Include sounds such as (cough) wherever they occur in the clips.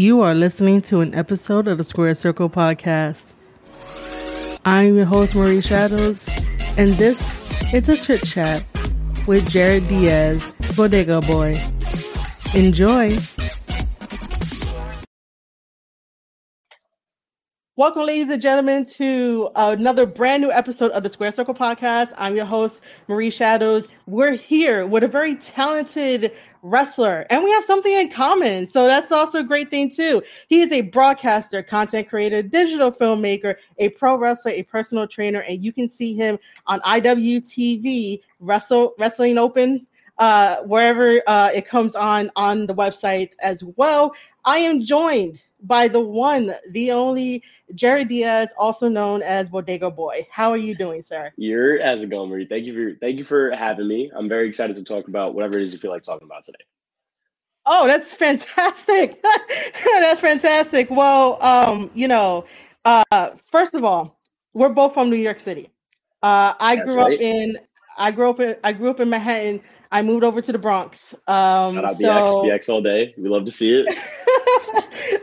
You are listening to an episode of the Square Circle podcast. I'm your host, Marie Shadows, and this is a chit chat with Jared Diaz, Bodega Boy. Enjoy. Welcome, ladies and gentlemen, to another brand new episode of the Square Circle podcast. I'm your host, Marie Shadows. We're here with a very talented wrestler, and we have something in common. So that's also a great thing, too. He is a broadcaster, content creator, digital filmmaker, a pro wrestler, a personal trainer, and you can see him on IWTV Wrestle Wrestling Open uh, wherever uh, it comes on on the website as well. I am joined by the one, the only Jared Diaz, also known as Bodega Boy. How are you doing, sir? You're as a Gomery. Thank you for thank you for having me. I'm very excited to talk about whatever it is you feel like talking about today. Oh, that's fantastic. (laughs) that's fantastic. Well, um, you know, uh, first of all, we're both from New York City. Uh, I that's grew right. up in I grew up in I grew up in Manhattan. I moved over to the Bronx. Um, Shout out so, BX, BX all day. We love to see it.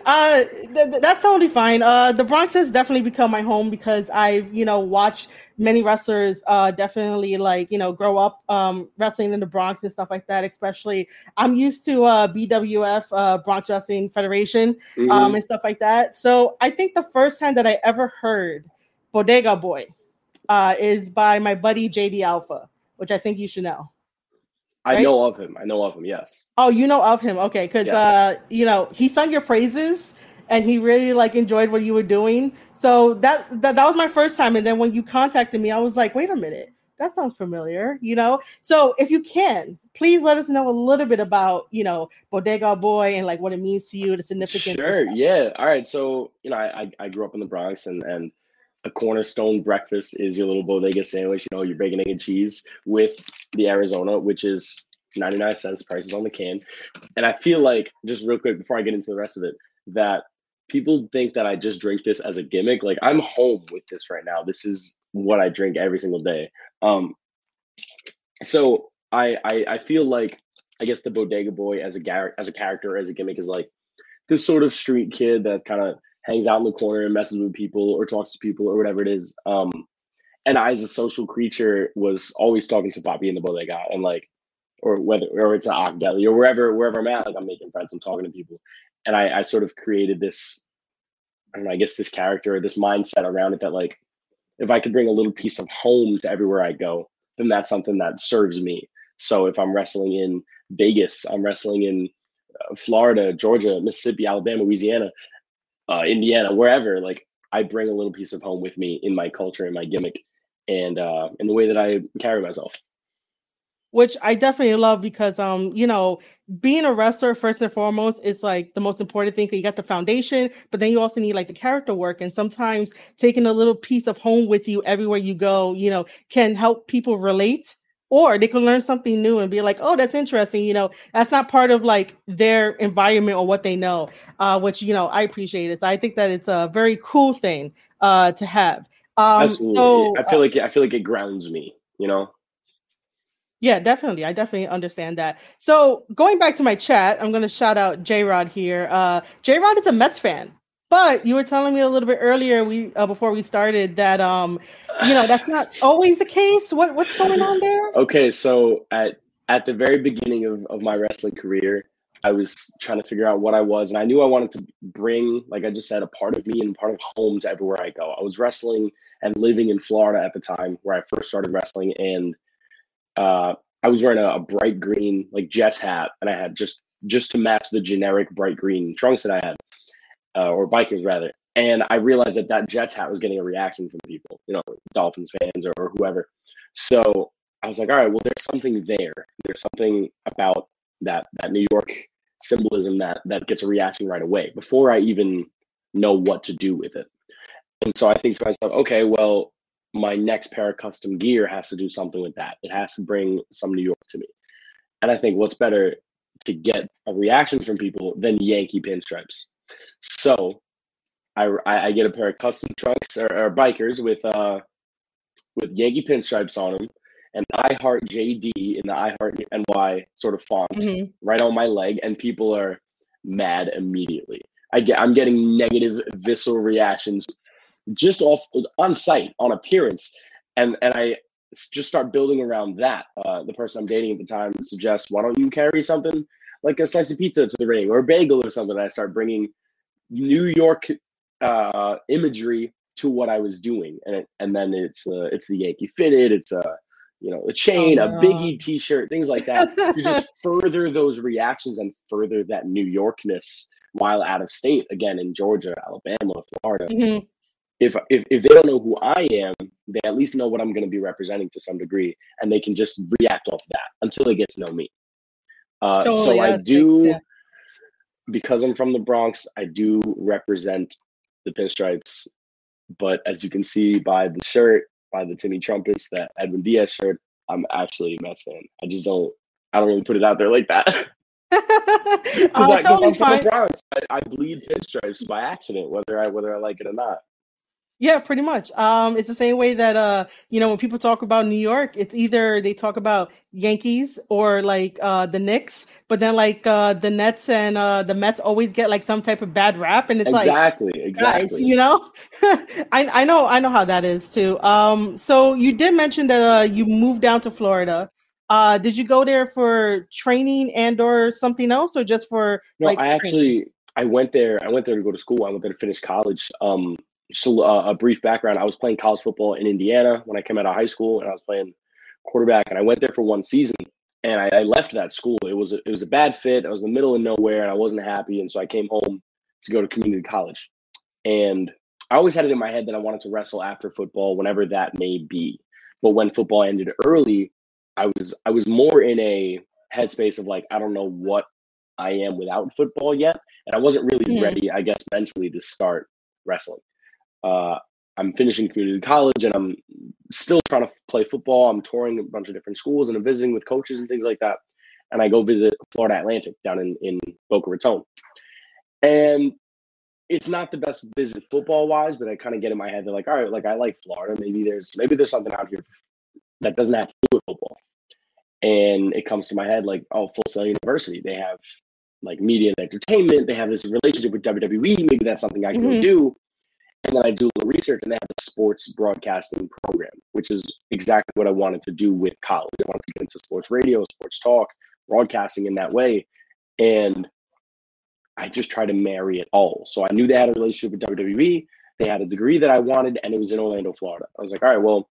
(laughs) uh, th- that's totally fine. Uh, the Bronx has definitely become my home because I've you know watched many wrestlers uh, definitely like you know grow up um, wrestling in the Bronx and stuff like that. Especially, I'm used to uh, BWF uh, Bronx Wrestling Federation mm-hmm. um, and stuff like that. So I think the first time that I ever heard Bodega Boy uh, is by my buddy JD Alpha, which I think you should know. Right? I know of him. I know of him. Yes. Oh, you know of him. Okay, because yeah. uh, you know he sung your praises and he really like enjoyed what you were doing. So that, that that was my first time. And then when you contacted me, I was like, wait a minute, that sounds familiar. You know. So if you can, please let us know a little bit about you know Bodega Boy and like what it means to you, the significance. Sure. Yeah. All right. So you know, I I grew up in the Bronx and and a cornerstone breakfast is your little bodega sandwich. You know, your bacon, egg, and cheese with the Arizona, which is 99 cents prices on the can. And I feel like, just real quick before I get into the rest of it, that people think that I just drink this as a gimmick. Like I'm home with this right now. This is what I drink every single day. Um, so I, I I feel like I guess the bodega boy as a gar- as a character as a gimmick is like this sort of street kid that kind of hangs out in the corner and messes with people or talks to people or whatever it is. Um, and I, as a social creature, was always talking to Poppy in the bodega and like, or whether or it's an Ak Deli or wherever wherever I'm at, like I'm making friends, I'm talking to people, and I, I sort of created this, I know, I guess this character or this mindset around it that like, if I could bring a little piece of home to everywhere I go, then that's something that serves me. So if I'm wrestling in Vegas, I'm wrestling in uh, Florida, Georgia, Mississippi, Alabama, Louisiana, uh, Indiana, wherever, like I bring a little piece of home with me in my culture and my gimmick and uh in the way that I carry myself. Which I definitely love because um, you know, being a wrestler first and foremost is like the most important thing you got the foundation, but then you also need like the character work. And sometimes taking a little piece of home with you everywhere you go, you know, can help people relate or they can learn something new and be like oh that's interesting you know that's not part of like their environment or what they know uh, which you know i appreciate it so i think that it's a very cool thing uh, to have um so i feel uh, like i feel like it grounds me you know yeah, definitely. I definitely understand that. So going back to my chat, I'm going to shout out J Rod here. Uh, J Rod is a Mets fan. But you were telling me a little bit earlier, we uh, before we started that um, you know, that's not always the case. What what's going on there? Okay, so at at the very beginning of, of my wrestling career, I was trying to figure out what I was, and I knew I wanted to bring, like I just said, a part of me and part of home to everywhere I go. I was wrestling and living in Florida at the time where I first started wrestling, and uh, I was wearing a, a bright green like Jets hat, and I had just just to match the generic bright green trunks that I had uh, or bikers rather. And I realized that that Jets hat was getting a reaction from people, you know, Dolphins fans or, or whoever. So I was like, all right, well, there's something there. There's something about that that New York symbolism that that gets a reaction right away before I even know what to do with it. And so I think to myself, okay, well, my next pair of custom gear has to do something with that. It has to bring some New York to me. And I think what's better to get a reaction from people than Yankee pinstripes. So I, I get a pair of custom trunks or, or bikers with uh with Yankee pinstripes on them and I heart JD in the I heart NY sort of font mm-hmm. right on my leg, and people are mad immediately. I get I'm getting negative visceral reactions just off on site on appearance, and and I just start building around that. Uh, the person I'm dating at the time suggests, why don't you carry something like a slice of pizza to the ring or a bagel or something? I start bringing New York uh, imagery to what I was doing, and it, and then it's uh, it's the Yankee fitted, it's a you know a chain, oh, a Biggie T-shirt, things like that. you just (laughs) further those reactions and further that New Yorkness while out of state, again in Georgia, Alabama, Florida. Mm-hmm. If, if if they don't know who I am, they at least know what I'm going to be representing to some degree, and they can just react off that until they get to know me. Uh, totally, so I do, yeah. because I'm from the Bronx, I do represent the pinstripes. But as you can see by the shirt, by the Timmy Trumpets, that Edwin Diaz shirt, I'm actually a Mets fan. I just don't, I don't really put it out there like that. (laughs) (laughs) oh, I, totally fine. Bronx, I, I bleed pinstripes by accident, whether I whether I like it or not. Yeah, pretty much. Um, it's the same way that uh, you know, when people talk about New York, it's either they talk about Yankees or like uh the Knicks, but then like uh the Nets and uh the Mets always get like some type of bad rap, and it's exactly, like exactly, guys, you know, (laughs) I I know I know how that is too. Um, so you did mention that uh you moved down to Florida. Uh, did you go there for training and or something else, or just for no? Like, I actually I went there. I went there to go to school. I went there to finish college. Um, so uh, a brief background: I was playing college football in Indiana when I came out of high school, and I was playing quarterback. And I went there for one season, and I, I left that school. It was a, it was a bad fit. I was in the middle of nowhere, and I wasn't happy. And so I came home to go to community college. And I always had it in my head that I wanted to wrestle after football, whenever that may be. But when football ended early, I was I was more in a headspace of like I don't know what I am without football yet, and I wasn't really yeah. ready, I guess, mentally to start wrestling. Uh, I'm finishing community college, and I'm still trying to play football. I'm touring a bunch of different schools, and I'm visiting with coaches and things like that. And I go visit Florida Atlantic down in in Boca Raton, and it's not the best visit football wise, but I kind of get in my head. They're like, all right, like I like Florida. Maybe there's maybe there's something out here that doesn't have to do with football and it comes to my head like, oh, Full Sail University, they have like media and entertainment. They have this relationship with WWE. Maybe that's something I can mm-hmm. do. And then I do a little research, and they have a sports broadcasting program, which is exactly what I wanted to do with college. I wanted to get into sports radio, sports talk, broadcasting in that way. And I just tried to marry it all. So I knew they had a relationship with WWE. They had a degree that I wanted, and it was in Orlando, Florida. I was like, all right, well,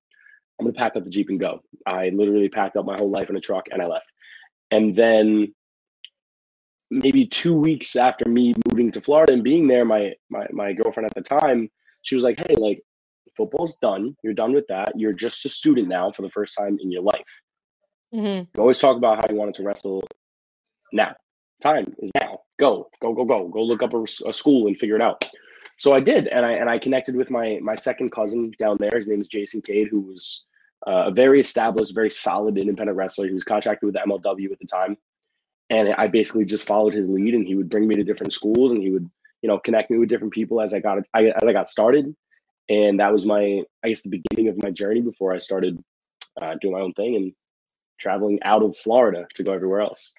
I'm gonna pack up the Jeep and go. I literally packed up my whole life in a truck and I left. And then maybe two weeks after me moving to Florida and being there, my my my girlfriend at the time, she was like, Hey, like football's done. You're done with that. You're just a student now for the first time in your life. Mm-hmm. You always talk about how you wanted to wrestle. Now, time is now. Go, go, go, go. Go look up a, a school and figure it out. So I did, and I and I connected with my my second cousin down there. His name is Jason Cade, who was uh, a very established, very solid independent wrestler. He was contracted with the MLW at the time, and I basically just followed his lead. And he would bring me to different schools, and he would you know connect me with different people as I got as I got started. And that was my I guess the beginning of my journey before I started uh, doing my own thing and traveling out of Florida to go everywhere else.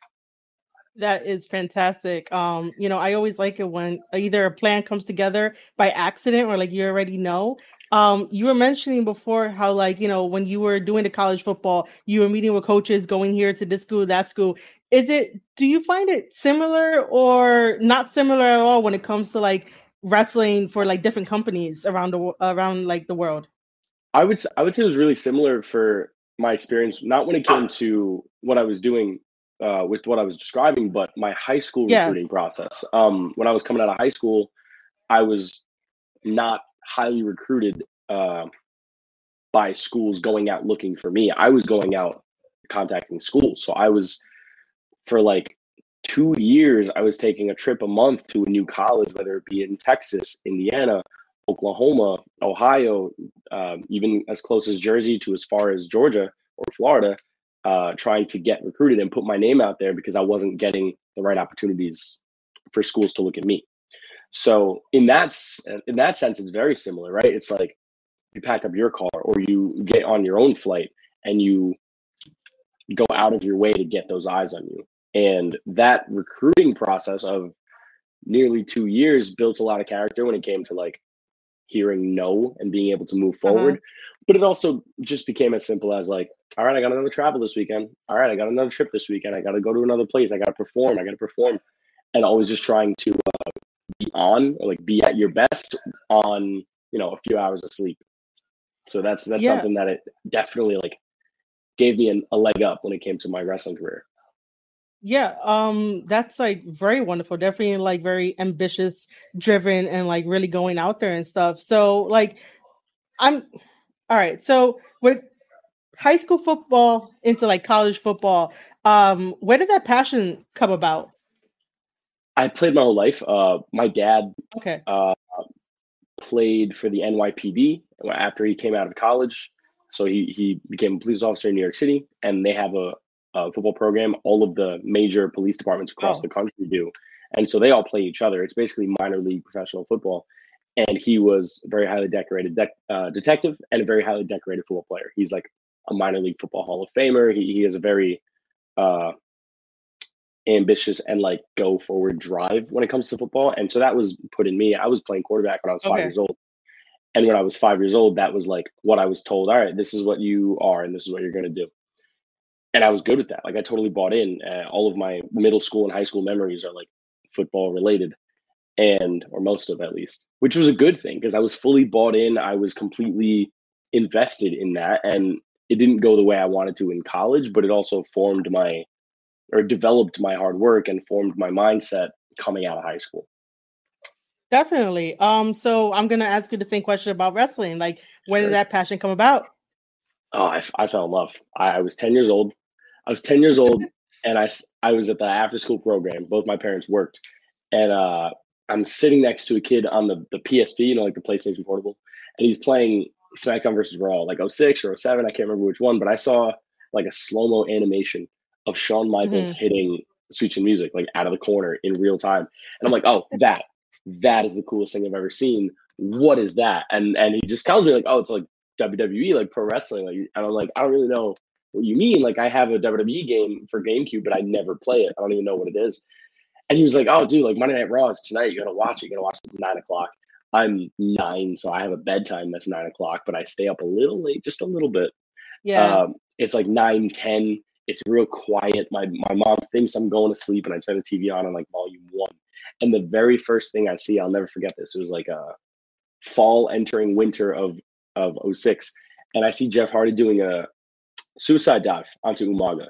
That is fantastic. Um, you know, I always like it when either a plan comes together by accident or like you already know. Um, you were mentioning before how like, you know, when you were doing the college football, you were meeting with coaches going here to this school, that school. Is it do you find it similar or not similar at all when it comes to like wrestling for like different companies around the around like the world? I would I would say it was really similar for my experience, not when it came (coughs) to what I was doing uh, with what I was describing, but my high school yeah. recruiting process. Um, when I was coming out of high school, I was not highly recruited uh, by schools going out looking for me. I was going out contacting schools. So I was for like two years, I was taking a trip a month to a new college, whether it be in Texas, Indiana, Oklahoma, Ohio, uh, even as close as Jersey to as far as Georgia or Florida uh, trying to get recruited and put my name out there because I wasn't getting the right opportunities for schools to look at me. So in that in that sense, it's very similar, right? It's like you pack up your car or you get on your own flight and you go out of your way to get those eyes on you. And that recruiting process of nearly two years built a lot of character when it came to like hearing no and being able to move uh-huh. forward. Uh-huh. But it also just became as simple as like, all right, I got another travel this weekend. All right, I got another trip this weekend. I got to go to another place. I got to perform. I got to perform, and always just trying to uh, be on or like be at your best on you know a few hours of sleep. So that's that's yeah. something that it definitely like gave me an, a leg up when it came to my wrestling career. Yeah, um, that's like very wonderful. Definitely like very ambitious, driven, and like really going out there and stuff. So like, I'm all right. So with high school football into like college football, um, where did that passion come about? I played my whole life. Uh, my dad, okay, uh, played for the NYPD after he came out of college. So he he became a police officer in New York City, and they have a uh, football program, all of the major police departments across oh. the country do. And so they all play each other. It's basically minor league professional football. And he was a very highly decorated de- uh, detective and a very highly decorated football player. He's like a minor league football Hall of Famer. He, he has a very uh, ambitious and like go forward drive when it comes to football. And so that was put in me. I was playing quarterback when I was five okay. years old. And when I was five years old, that was like what I was told. All right, this is what you are, and this is what you're going to do and I was good with that. Like I totally bought in. Uh, all of my middle school and high school memories are like football related, and or most of at least, which was a good thing because I was fully bought in. I was completely invested in that, and it didn't go the way I wanted to in college, but it also formed my or developed my hard work and formed my mindset coming out of high school. Definitely. Um. So I'm gonna ask you the same question about wrestling. Like, where sure. did that passion come about? Oh, I, I fell in love. I, I was 10 years old. I was 10 years old and I, I was at the after school program. Both my parents worked. And uh, I'm sitting next to a kid on the, the PSP, you know, like the PlayStation Portable. And he's playing SmackDown versus Raw, like 06 or 07. I can't remember which one, but I saw like a slow mo animation of Shawn Michaels mm-hmm. hitting Sweet Chin Music, like out of the corner in real time. And I'm like, oh, that, that is the coolest thing I've ever seen. What is that? And and he just tells me like, oh, it's like WWE, like pro wrestling. Like, and I'm like, I don't really know what you mean. Like I have a WWE game for GameCube, but I never play it. I don't even know what it is. And he was like, "Oh, dude, like Monday Night Raw is tonight. You gotta watch it. You gotta watch it at nine o'clock." I'm nine, so I have a bedtime that's nine o'clock, but I stay up a little late, just a little bit. Yeah. Um, it's like nine ten. It's real quiet. My my mom thinks I'm going to sleep, and I turn the TV on on like volume one. And the very first thing I see, I'll never forget this. It was like a fall entering winter of of 06. And I see Jeff Hardy doing a suicide dive onto Umaga.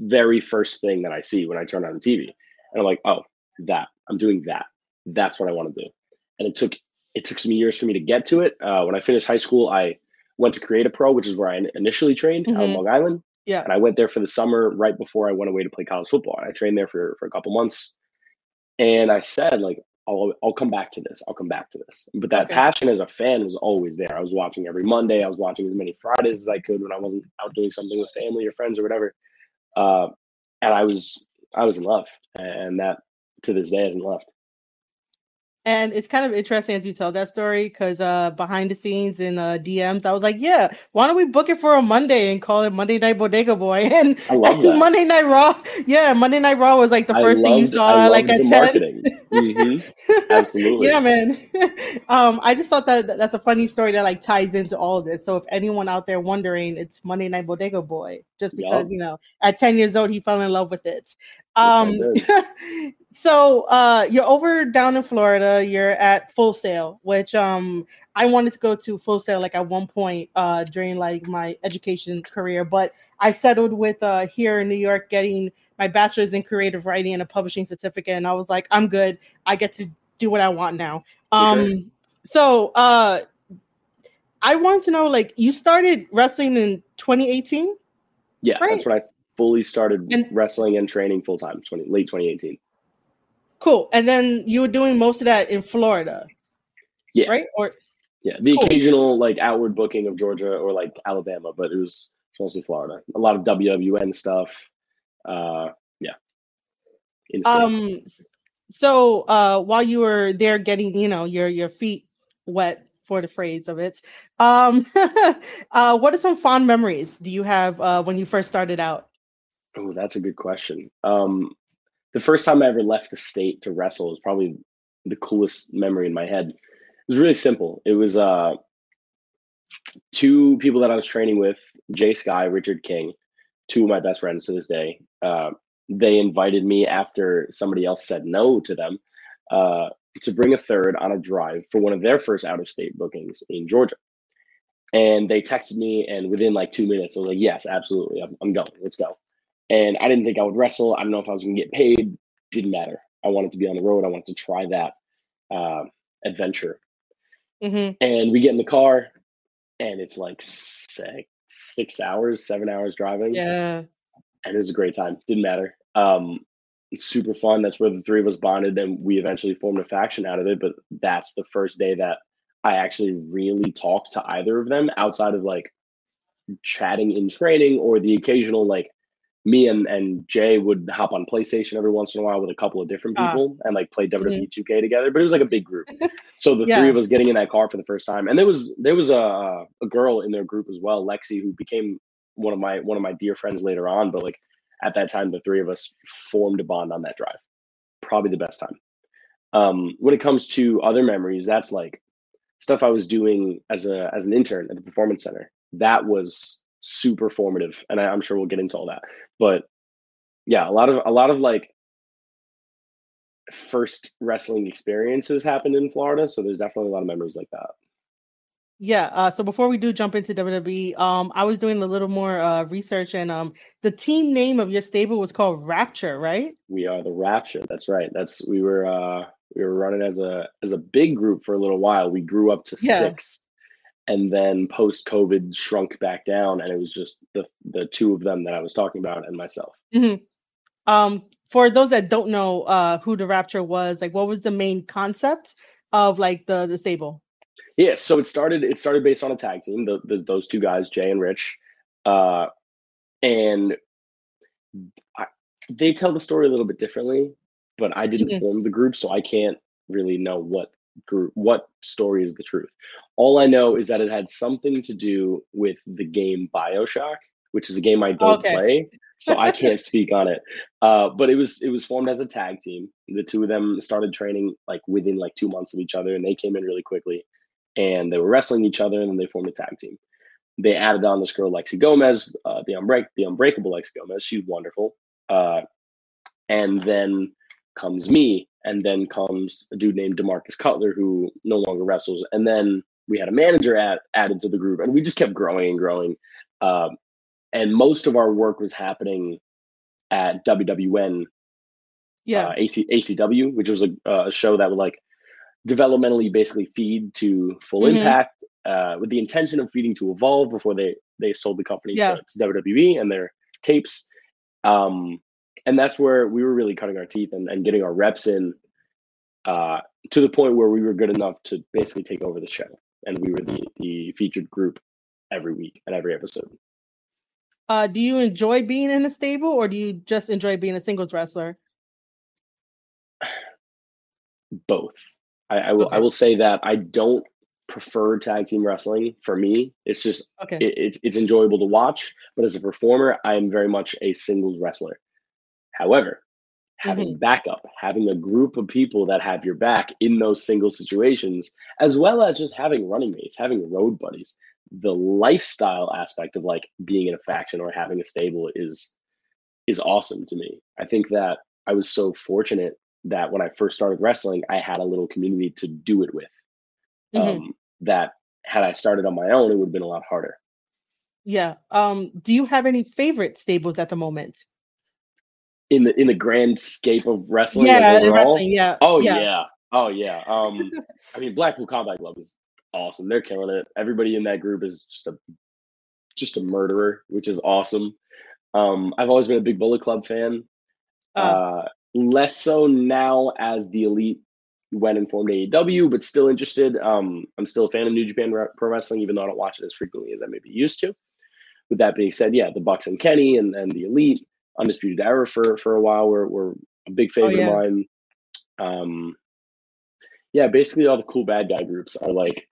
Very first thing that I see when I turn on the TV. And I'm like, oh, that. I'm doing that. That's what I want to do. And it took it took some years for me to get to it. Uh, when I finished high school, I went to Create a Pro, which is where I initially trained mm-hmm. out on Long Island. Yeah. And I went there for the summer right before I went away to play college football. And I trained there for, for a couple months. And I said, like, I'll I'll come back to this. I'll come back to this. But that okay. passion as a fan was always there. I was watching every Monday. I was watching as many Fridays as I could when I wasn't out doing something with family or friends or whatever. Uh, and I was I was in love, and that to this day hasn't left. And it's kind of interesting as you tell that story because uh, behind the scenes in uh, DMs, I was like, "Yeah, why don't we book it for a Monday and call it Monday Night Bodega Boy?" (laughs) And (laughs) Monday Night Raw, yeah, Monday Night Raw was like the first loved, thing you saw, like at ten. mm-hmm. (laughs) Absolutely, yeah, man. um, I just thought that that's a funny story that like ties into all of this. So if anyone out there wondering, it's Monday Night Bodega Boy, just because yep. you know at ten years old he fell in love with it. Um, yes, so uh, you're over down in Florida. You're at Full Sail, which um, I wanted to go to Full Sail like at one point uh, during like my education career, but I settled with uh, here in New York getting my bachelor's in creative writing and a publishing certificate, and I was like, I'm good. I get to do what I want now. Um, so uh, I wanted to know, like, you started wrestling in 2018. Yeah, right? that's when I fully started and, wrestling and training full time. 20 late 2018. Cool. And then you were doing most of that in Florida. Yeah. Right? Or yeah, the cool. occasional like outward booking of Georgia or like Alabama, but it was mostly Florida. A lot of WWN stuff. Uh yeah. Um so uh while you were there getting, you know, your your feet wet for the phrase of it. Um (laughs) uh what are some fond memories do you have uh when you first started out? Oh, that's a good question. Um the first time I ever left the state to wrestle was probably the coolest memory in my head. It was really simple. It was uh, two people that I was training with, Jay Sky, Richard King, two of my best friends to this day. Uh, they invited me after somebody else said no to them uh, to bring a third on a drive for one of their first out of state bookings in Georgia. And they texted me, and within like two minutes, I was like, "Yes, absolutely, I'm, I'm going. Let's go." And I didn't think I would wrestle. I don't know if I was going to get paid. Didn't matter. I wanted to be on the road. I wanted to try that uh, adventure. Mm-hmm. And we get in the car, and it's like six, six hours, seven hours driving. Yeah. And it was a great time. Didn't matter. Um, super fun. That's where the three of us bonded, and we eventually formed a faction out of it. But that's the first day that I actually really talked to either of them outside of like chatting in training or the occasional like me and, and Jay would hop on PlayStation every once in a while with a couple of different Ah. people and like play WWE Mhm. 2K together. But it was like a big group. (laughs) So the Yeah. three of us getting in that car for the first time, and there was there was a a girl in their group as well, Lexi, who became one of my one of my dear friends later on. But like at that time, the three of us formed a bond on that drive. Probably the best time. Um, when it comes to other memories, that's like stuff I was doing as a as an intern at the performance center. That was super formative, and I, I'm sure we'll get into all that. But yeah, a lot of a lot of like first wrestling experiences happened in Florida, so there's definitely a lot of memories like that. Yeah. Uh, so before we do jump into WWE, um, I was doing a little more uh, research, and um, the team name of your stable was called Rapture, right? We are the Rapture. That's right. That's we were uh we were running as a as a big group for a little while. We grew up to Yeah. six, and then post COVID shrunk back down, and it was just the the two of them that I was talking about and myself. Um, for those that don't know uh, who the Rapture was, like, what was the main concept of like the the stable? Yeah, so it started. It started based on a tag team. The, the those two guys, Jay and Rich, uh, and I, they tell the story a little bit differently. But I didn't Mhm. form the group, so I can't really know what group, what story is the truth. All I know is that it had something to do with the game Bioshock, which is a game I don't Okay. play, (laughs) so I can't speak on it. Uh, but it was it was formed as a tag team. The two of them started training like within like two months of each other, and they came in really quickly and they were wrestling each other, and then they formed a tag team. They added on this girl Lexi Gomez, uh, the unbreak, the unbreakable Lexi Gomez. She's wonderful. Uh, and then comes me, and then comes a dude named Demarcus Cutler who no longer wrestles, and then we had a manager add, added to the group, and we just kept growing and growing. Um, and most of our work was happening at WWN Yeah. uh, AC, ACW, which was a, a show that would like developmentally basically feed to Full Mhm. Impact uh, with the intention of feeding to Evolve before they they sold the company Yeah. to, to WWE and their tapes. Um, and that's where we were really cutting our teeth and, and getting our reps in uh, to the point where we were good enough to basically take over the show. And we were the, the featured group every week and every episode. Uh, do you enjoy being in a stable, or do you just enjoy being a singles wrestler? (sighs) both. I, I will I will say that I don't prefer tag team wrestling. For me, it's just Okay. it, it's it's enjoyable to watch, but as a performer, I am very much a singles wrestler. However, having backup, having a group of people that have your back in those single situations, as well as just having running mates, having road buddies, the lifestyle aspect of like being in a faction or having a stable is is awesome to me. I think that I was so fortunate that when I first started wrestling, I had a little community to do it with. Mhm. Um, that had I started on my own, it would have been a lot harder. Yeah. Um, do you have any favorite stables at the moment? In the in the grand scape of wrestling, yeah, wrestling. Yeah. Oh yeah. yeah. Oh yeah. (laughs) Um I mean Blackpool Combat Club is awesome. They're killing it. Everybody in that group is just a just a murderer, which is awesome. Um I've always been a big Bullet Club fan. Uh, Uh less so now as the elite went and formed AEW, but still interested. Um I'm still a fan of New Japan Re- Pro Wrestling, even though I don't watch it as frequently as I may be used to. With that being said, yeah, the Bucks and Kenny and, and the Elite, Undisputed Era for for a while were were a big favorite Oh, yeah. of mine. Um, yeah, basically all the cool bad guy groups are like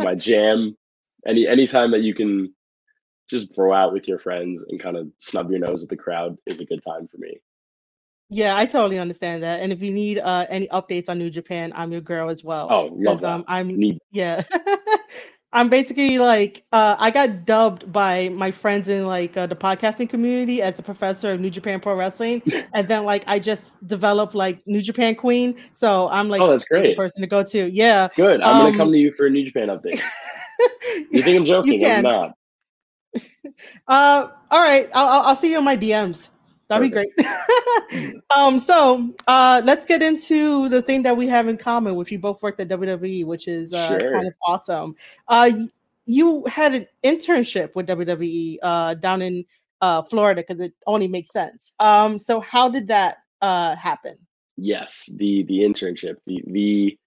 my (laughs) jam. Any anytime that you can just bro out with your friends and kind of snub your nose at the crowd is a good time for me. Yeah, I totally understand that. And if you need uh, any updates on New Japan, I'm your girl as well. Oh, love that. um, I'm Need- yeah. (laughs) I'm basically like uh, I got dubbed by my friends in like uh, the podcasting community as a professor of New Japan Pro Wrestling, (laughs) and then like I just developed like New Japan Queen. So I'm like Oh, that's great. person to go to. Yeah. Good. I'm Um, gonna come to you for a New Japan update. (laughs) You think I'm joking? I'm not. (laughs) Uh, all right. I'll, I'll- I'll see you in my DMs. That'd be great. (laughs) um, so uh, let's get into the thing that we have in common, which we both worked at WWE, which is uh, Sure. kind of awesome. Uh, you had an internship with WWE uh, down in uh, Florida because it only makes sense. Um, so how did that uh, happen? Yes, the the internship, the the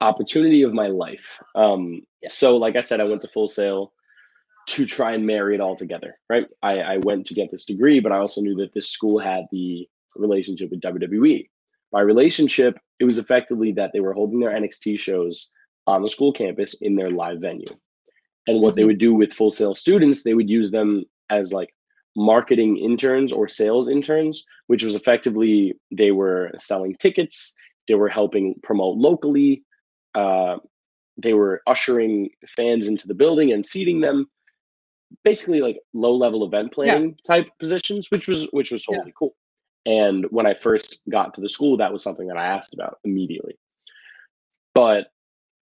opportunity of my life. Um, Yes. so like I said, I went to Full Sail to try and marry it all together. Right. I, I went to get this degree, but I also knew that this school had the relationship with WWE. By relationship, it was effectively that they were holding their NXT shows on the school campus in their live venue. And what they Mhm. would do with Full Sail students, they would use them as like marketing interns or sales interns, which was effectively they were selling tickets, they were helping promote locally, uh, they were ushering fans into the building and seating them. Basically, like low level event planning type positions, which was which was Yeah. totally cool. And when I first got to the school, that was something that I asked about immediately. But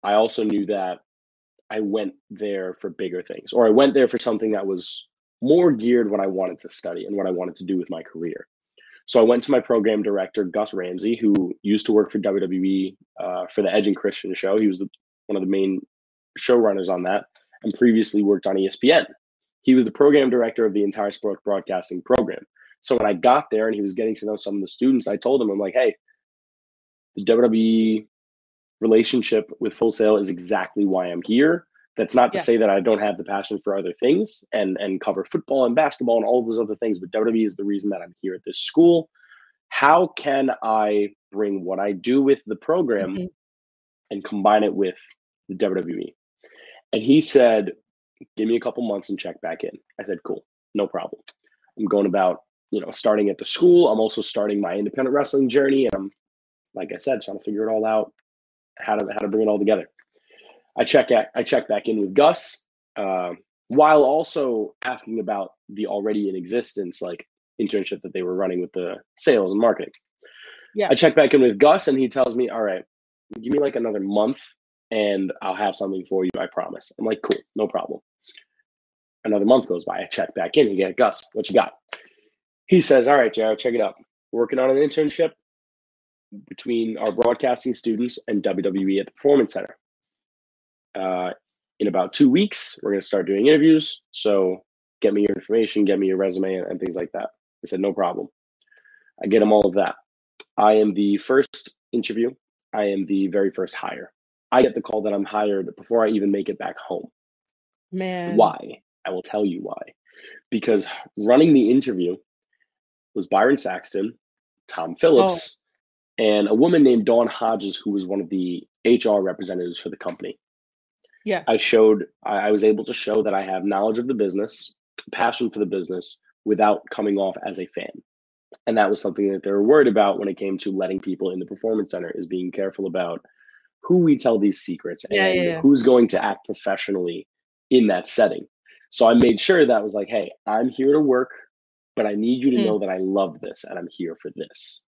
I also knew that I went there for bigger things, or I went there for something that was more geared what I wanted to study and what I wanted to do with my career. So I went to my program director, Gus Ramsey, who used to work for WWE uh, for the Edge and Christian show. He was the, one of the main showrunners on that and previously worked on ESPN. He was the program director of the entire sports broadcasting program. So when I got there and he was getting to know some of the students, I told him, I'm like, hey, the WWE relationship with Full Sail is exactly why I'm here. That's not to Yeah. say that I don't have the passion for other things and and cover football and basketball and all those other things, but WWE is the reason that I'm here at this school. How can I bring what I do with the program Mhm. and combine it with the WWE? And he said, "Give me a couple months and check back in." I said, "Cool, no problem." I'm going about, you know, starting at the school. I'm also starting my independent wrestling journey, and I'm, like I said, trying to figure it all out, how to how to bring it all together. I check at, I check back in with Gus, uh, while also asking about the already in existence like internship that they were running with the sales and marketing. Yeah. I check back in with Gus, and he tells me, "All right, give me like another month, and I'll have something for you. I promise." I'm like, "Cool, no problem." Another month goes by. I check back in. Get Gus. What you got? He says, "All right, Jared, check it out. Working on an internship between our broadcasting students and WWE at the Performance Center. Uh, in about two weeks, we're going to start doing interviews. So get me your information, get me your resume, and, and things like that. I said, no problem. I get them all of that. I am the first interview. I am the very first hire. I get the call that I'm hired before I even make it back home. Man. Why? I will tell you why. Because running the interview was Byron Saxton, Tom Phillips, oh. and a woman named Dawn Hodges, who was one of the HR representatives for the company. Yeah. I showed, I, I was able to show that I have knowledge of the business, passion for the business, without coming off as a fan. And that was something that they were worried about when it came to letting people in the performance center, is being careful about who we tell these secrets Yeah, and yeah, yeah. who's going to act professionally in that setting. So I made sure that was like, hey, I'm here to work, but I need you to Mm. know that I love this and I'm here for this.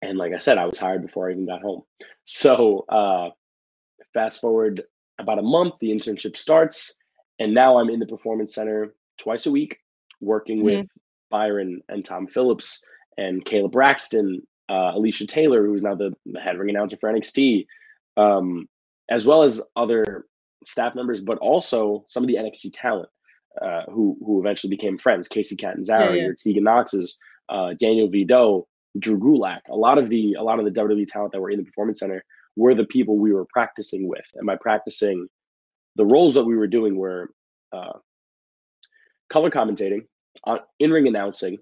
And like I said, I was hired before I even got home. So uh, fast forward about a month, the internship starts, and now I'm in the performance center twice a week, working Mhm. with Byron and Tom Phillips and Caleb Braxton, uh, Alicia Taylor, who's now the, the head ring announcer for NXT, um, as well as other staff members, but also some of the NXT talent uh, who who eventually became friends. Kacy Catanzaro, Yeah, yeah. your Tegan Noxes, uh, Daniel Vido, Drew Gulak. A lot of the a lot of the WWE talent that were in the performance center were the people we were practicing with. And by practicing, the roles that we were doing were uh, color commentating, in ring announcing,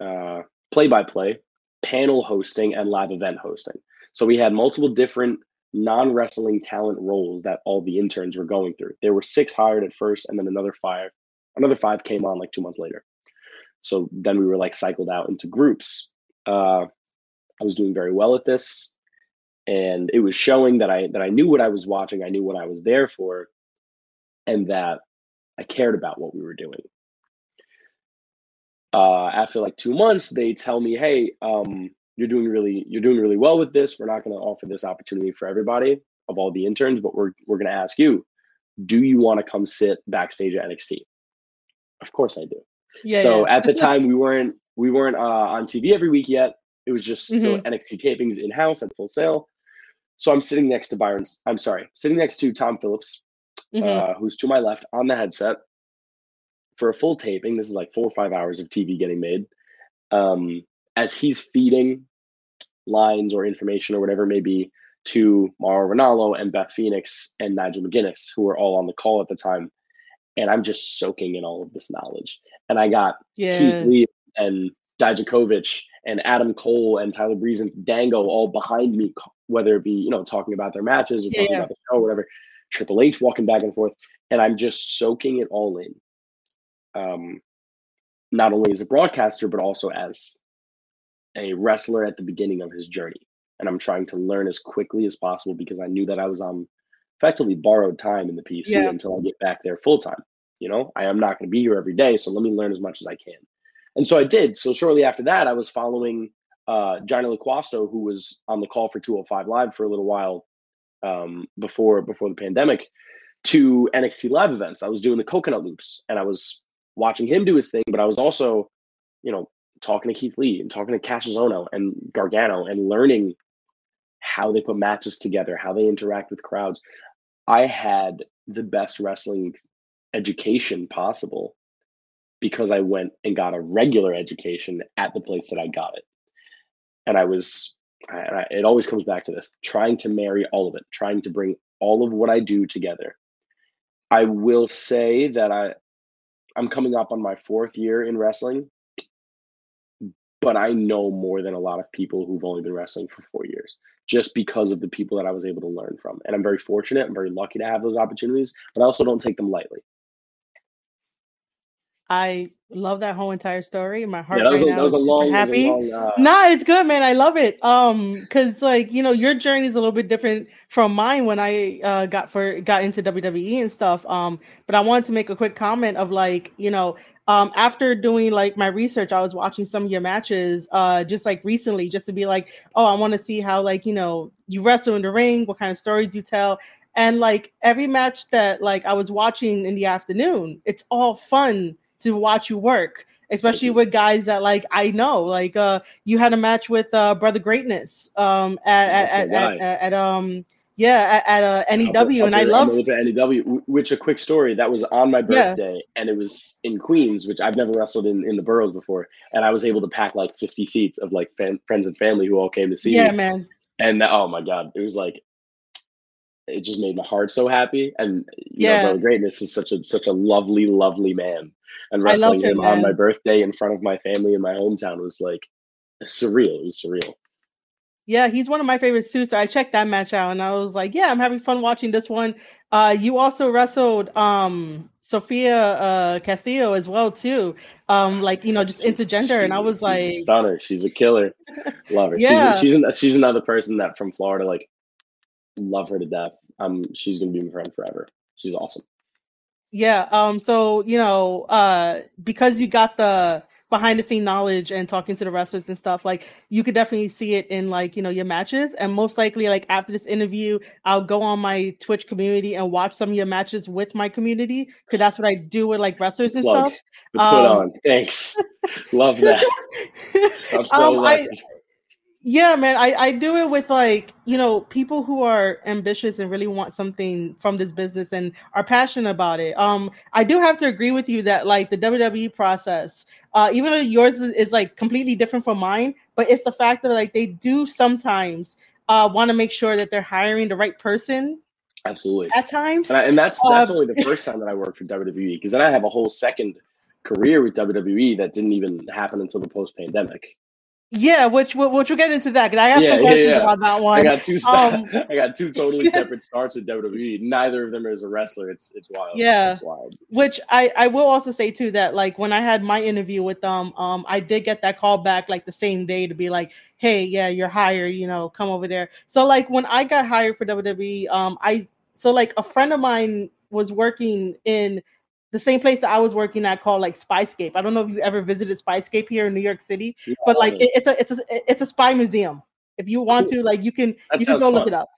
play by play, panel hosting, and live event hosting. So we had multiple different non wrestling talent roles that all the interns were going through. There were six hired at first, and then another five. Another five came on like two months later. So then we were like cycled out into groups. Uh, I was doing very well at this, and it was showing that I that I knew what I was watching, I knew what I was there for, and that I cared about what we were doing. Uh, after like two months, they tell me, "Hey, um, you're doing really you're doing really well with this. We're not going to offer this opportunity for everybody of all the interns, but we're we're going to ask you, do you want to come sit backstage at NXT?" Of course, I do. Yeah. So yeah. at the time, we (laughs) weren't we weren't uh, on TV every week yet. It was just mm-hmm. NXT tapings in house at Full Sail. So I'm sitting next to Byron's. I'm sorry, sitting next to Tom Phillips, mm-hmm. uh, who's to my left on the headset for a full taping. This is like four or five hours of TV getting made. Um, as he's feeding lines or information or whatever it may be to Mauro Ranallo and Beth Phoenix and Nigel McGuinness, who were all on the call at the time. And I'm just soaking in all of this knowledge. And I got yeah. Keith Lee and Dijakovic and Adam Cole and Tyler Breeze and Dango all behind me, whether it be, you know, talking about their matches or talking yeah. about the show or whatever. Triple H walking back and forth. And I'm just soaking it all in. Um, not only as a broadcaster, but also as a wrestler at the beginning of his journey. And I'm trying to learn as quickly as possible because I knew that I was on effectively borrowed time in the PC yeah. until I get back there full time. You know, I am not going to be here every day. So let me learn as much as I can. And so I did. So shortly after that, I was following uh, Johnny LaQuasto, who was on the call for 205 Live for a little while um, before before the pandemic, to NXT Live events. I was doing the coconut loops, and I was watching him do his thing, but I was also, you know, talking to Keith Lee and talking to Kassius Ohno and Gargano and learning how they put matches together, how they interact with crowds. I had the best wrestling education possible because I went and got a regular education at the place that I got it. And I was, I, it always comes back to this trying to marry all of it, trying to bring all of what I do together. I will say that I, I'm coming up on my fourth year in wrestling, but I know more than a lot of people who've only been wrestling for four years just because of the people that I was able to learn from. And I'm very fortunate. I'm very lucky to have those opportunities, but I also don't take them lightly. I love that whole entire story. My heart yeah, right a, now is long, super happy. Long, uh... Nah, it's good, man. I love it. Um, because like you know, your journey is a little bit different from mine when I uh, got for got into WWE and stuff. Um, but I wanted to make a quick comment of like you know, um, after doing like my research, I was watching some of your matches, uh, just like recently, just to be like, oh, I want to see how like you know you wrestle in the ring, what kind of stories you tell, and like every match that like I was watching in the afternoon, it's all fun to watch you work, especially with guys that like I know. Like uh you had a match with uh Brother Greatness um at at, at, at, at, um yeah at, at uh, NEW and I love NEW. Which a quick story that was on my birthday yeah. and it was in Queens, which I've never wrestled in in the boroughs before, and I was able to pack like fifty seats of like fan, friends and family who all came to see yeah, me. Yeah, man. And oh my god, it was like it just made my heart so happy. And yeah, know, Brother Greatness is such a such a lovely, lovely man and wrestling him, him on my birthday in front of my family in my hometown was like surreal. It was surreal. Yeah, he's one of my favorites too. So I checked that match out and I was like, yeah, I'm having fun watching this one. Uh, you also wrestled um Sophia uh Castillo as well too. Um, like you know, just intergender, and I was like, stunner. She's a killer. (laughs) Love her. yeah, she's she's, she's another person that from Florida, like, love her to death. Um, she's gonna be my friend forever. She's awesome. Yeah. Um. So you know, uh, because you got the behind the scene knowledge and talking to the wrestlers and stuff, like you could definitely see it in like you know your matches. And most likely, like after this interview, I'll go on my Twitch community and watch some of your matches with my community because that's what I do with like wrestlers and stuff. Put um, on. Thanks. (laughs) Love that. (laughs) I'm so um, lucky. I, yeah man I, I do it with like you know people who are ambitious and really want something from this business and are passionate about it. Um i do have to agree with you that like the wwe process uh even though yours is, is like completely different from mine but it's the fact that like they do sometimes uh want to make sure that they're hiring the right person absolutely. at times. And, I, and that's that's uh, only the first time that i worked for wwe because then i have a whole second career with wwe that didn't even happen until the post pandemic Yeah, which which we'll get into that because I have Yeah, some yeah, questions yeah. about that one. I got two. Um, (laughs) I got two totally (laughs) yeah. separate starts with WWE. Neither of them is a wrestler. It's it's wild. Yeah. It's wild. which I I will also say too that like when I had my interview with them, um, I did get that call back like the same day to be like, hey, yeah, you're hired, you know, come over there. So like when I got hired for WWE, um, I so like a friend of mine was working in the same place that I was working at called like Spyscape. I don't know if you ever visited Spyscape here in New York City, but like it, it's a it's a it's a spy museum. If you want to, like you can That you can go look it up.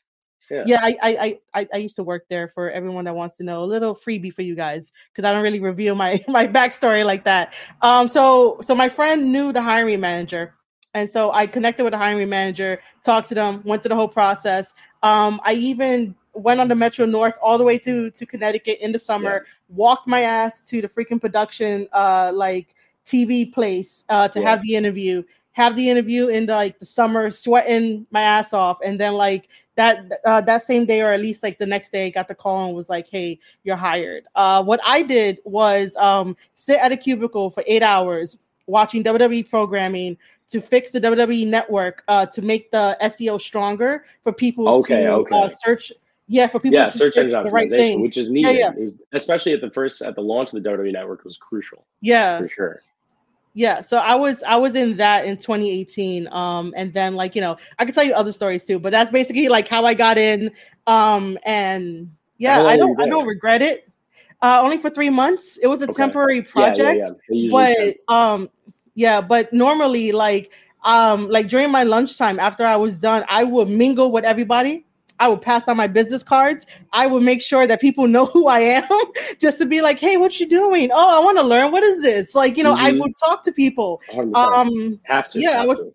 Yeah. Yeah, I, I I I I used to work there for everyone that wants to know. A little freebie for you guys because I don't really reveal my (laughs) my backstory like that. Um, so so my friend knew the hiring manager, and so I connected with the hiring manager, talked to them, went through the whole process. Um, I even went on the Metro North all the way to to Connecticut in the summer, walked my ass to the freaking production uh like TV place uh to Yeah. have the interview. Have the interview in the, like the summer, sweating my ass off, and then like that uh, that same day or at least like the next day, I got the call and was like, "Hey, you're hired." Uh, what I did was um, sit at a cubicle for eight hours watching WWE programming to fix the WWE network uh, to make the SEO stronger for people Okay, to okay. Uh, search. Yeah, for people Yeah, to search engine the right optimization, thing. which is needed, yeah. is especially at the first at the launch of the WWE network was crucial Yeah, for sure. yeah. So I was I was in that in 2018. Um, and then like you know I could tell you other stories too, but that's basically like how I got in. Um, and yeah, I don't I don't regret it. Uh, only for three months. It was a Okay. temporary Yeah, yeah, project. yeah. But um yeah but normally like um like during my lunchtime after i was done i would mingle with everybody i would pass on my business cards i would make sure that people know who i am (laughs) just to be like hey what you doing oh i want to learn what is this like you know i Mhm. would talk to people um have to. yeah, I would- to.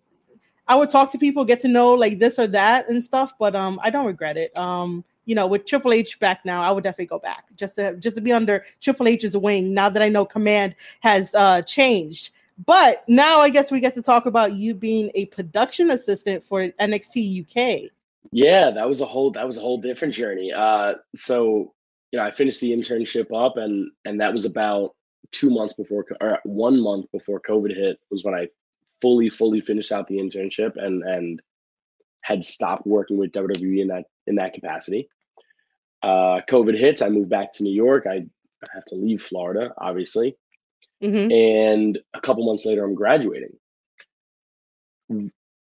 I would talk to people, get to know like this or that and stuff, but um, I don't regret it. Um, you know, with Triple H back now, I would definitely go back just to just to be under Triple H's wing. Now that I know command has uh changed, but now I guess we get to talk about you being a production assistant for NXT UK. Yeah, that was a whole that was a whole different journey. Uh, so you know, I finished the internship up, and and that was about two months before, or one month before COVID hit, was when I fully fully finished out the internship and and had stopped working with WWE in that in that capacity. Uh, COVID hits. I moved back to New York. I I have to leave Florida, obviously, hmm and a couple months later, I'm graduating.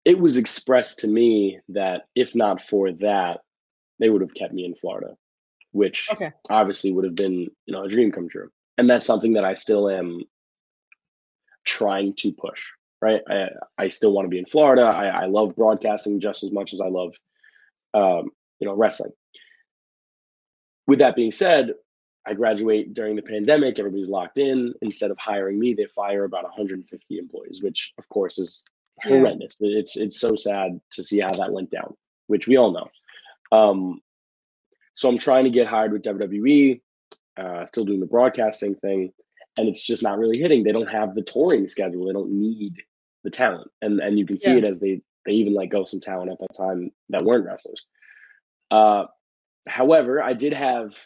It was expressed to me that if not for that, they would have kept me in Florida, which Okay. obviously would have been you know a dream come true. And that's something that I still am trying to push. Right, I, I still want to be in Florida. I, I love broadcasting just as much as I love, um, you know, wrestling. With that being said, I graduate during the pandemic. Everybody's locked in. Instead of hiring me, they fire about 150 employees, which of course is Yeah. horrendous. It's it's so sad to see how that went down, which we all know. Um, so I'm trying to get hired with WWE, uh, still doing the broadcasting thing, and it's just not really hitting. They don't have the touring schedule. They don't need the talent, and and you can see Yeah. it as they they even let go some talent at that time that weren't wrestlers. Uh, however, I did have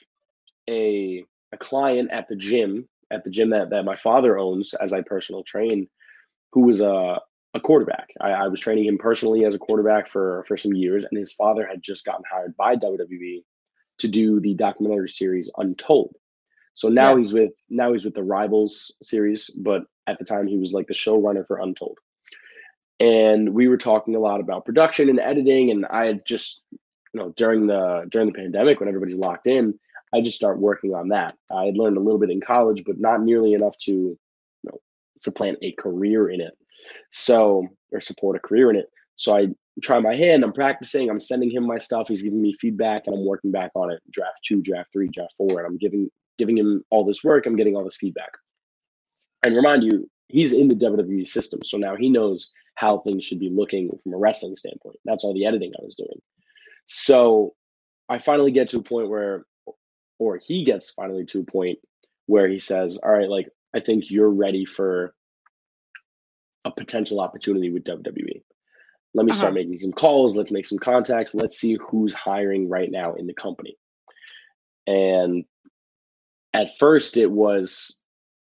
a a client at the gym at the gym that, that my father owns as I personal train, who was a a quarterback. I, I was training him personally as a quarterback for for some years, and his father had just gotten hired by WWE to do the documentary series Untold. So now Yeah. he's with now he's with the Rivals series, but at the time he was like the showrunner for Untold. And we were talking a lot about production and editing, and I had just you know during the during the pandemic when everybody's locked in, I just start working on that. I had learned a little bit in college, but not nearly enough to you know supplant a career in it. So or support a career in it. So I try my hand. I'm practicing. I'm sending him my stuff. He's giving me feedback, and I'm working back on it. Draft two, draft three, draft four, and I'm giving giving him all this work. I'm getting all this feedback. And remind you, he's in the WWE system, so now he knows how things should be looking from a wrestling standpoint. That's all the editing I was doing. So I finally get to a point where, or he gets finally to a point where he says, "All right, like I think you're ready for a potential opportunity with WWE. Let me Uh-huh. start making some calls. Let's make some contacts. Let's see who's hiring right now in the company." And at first, it was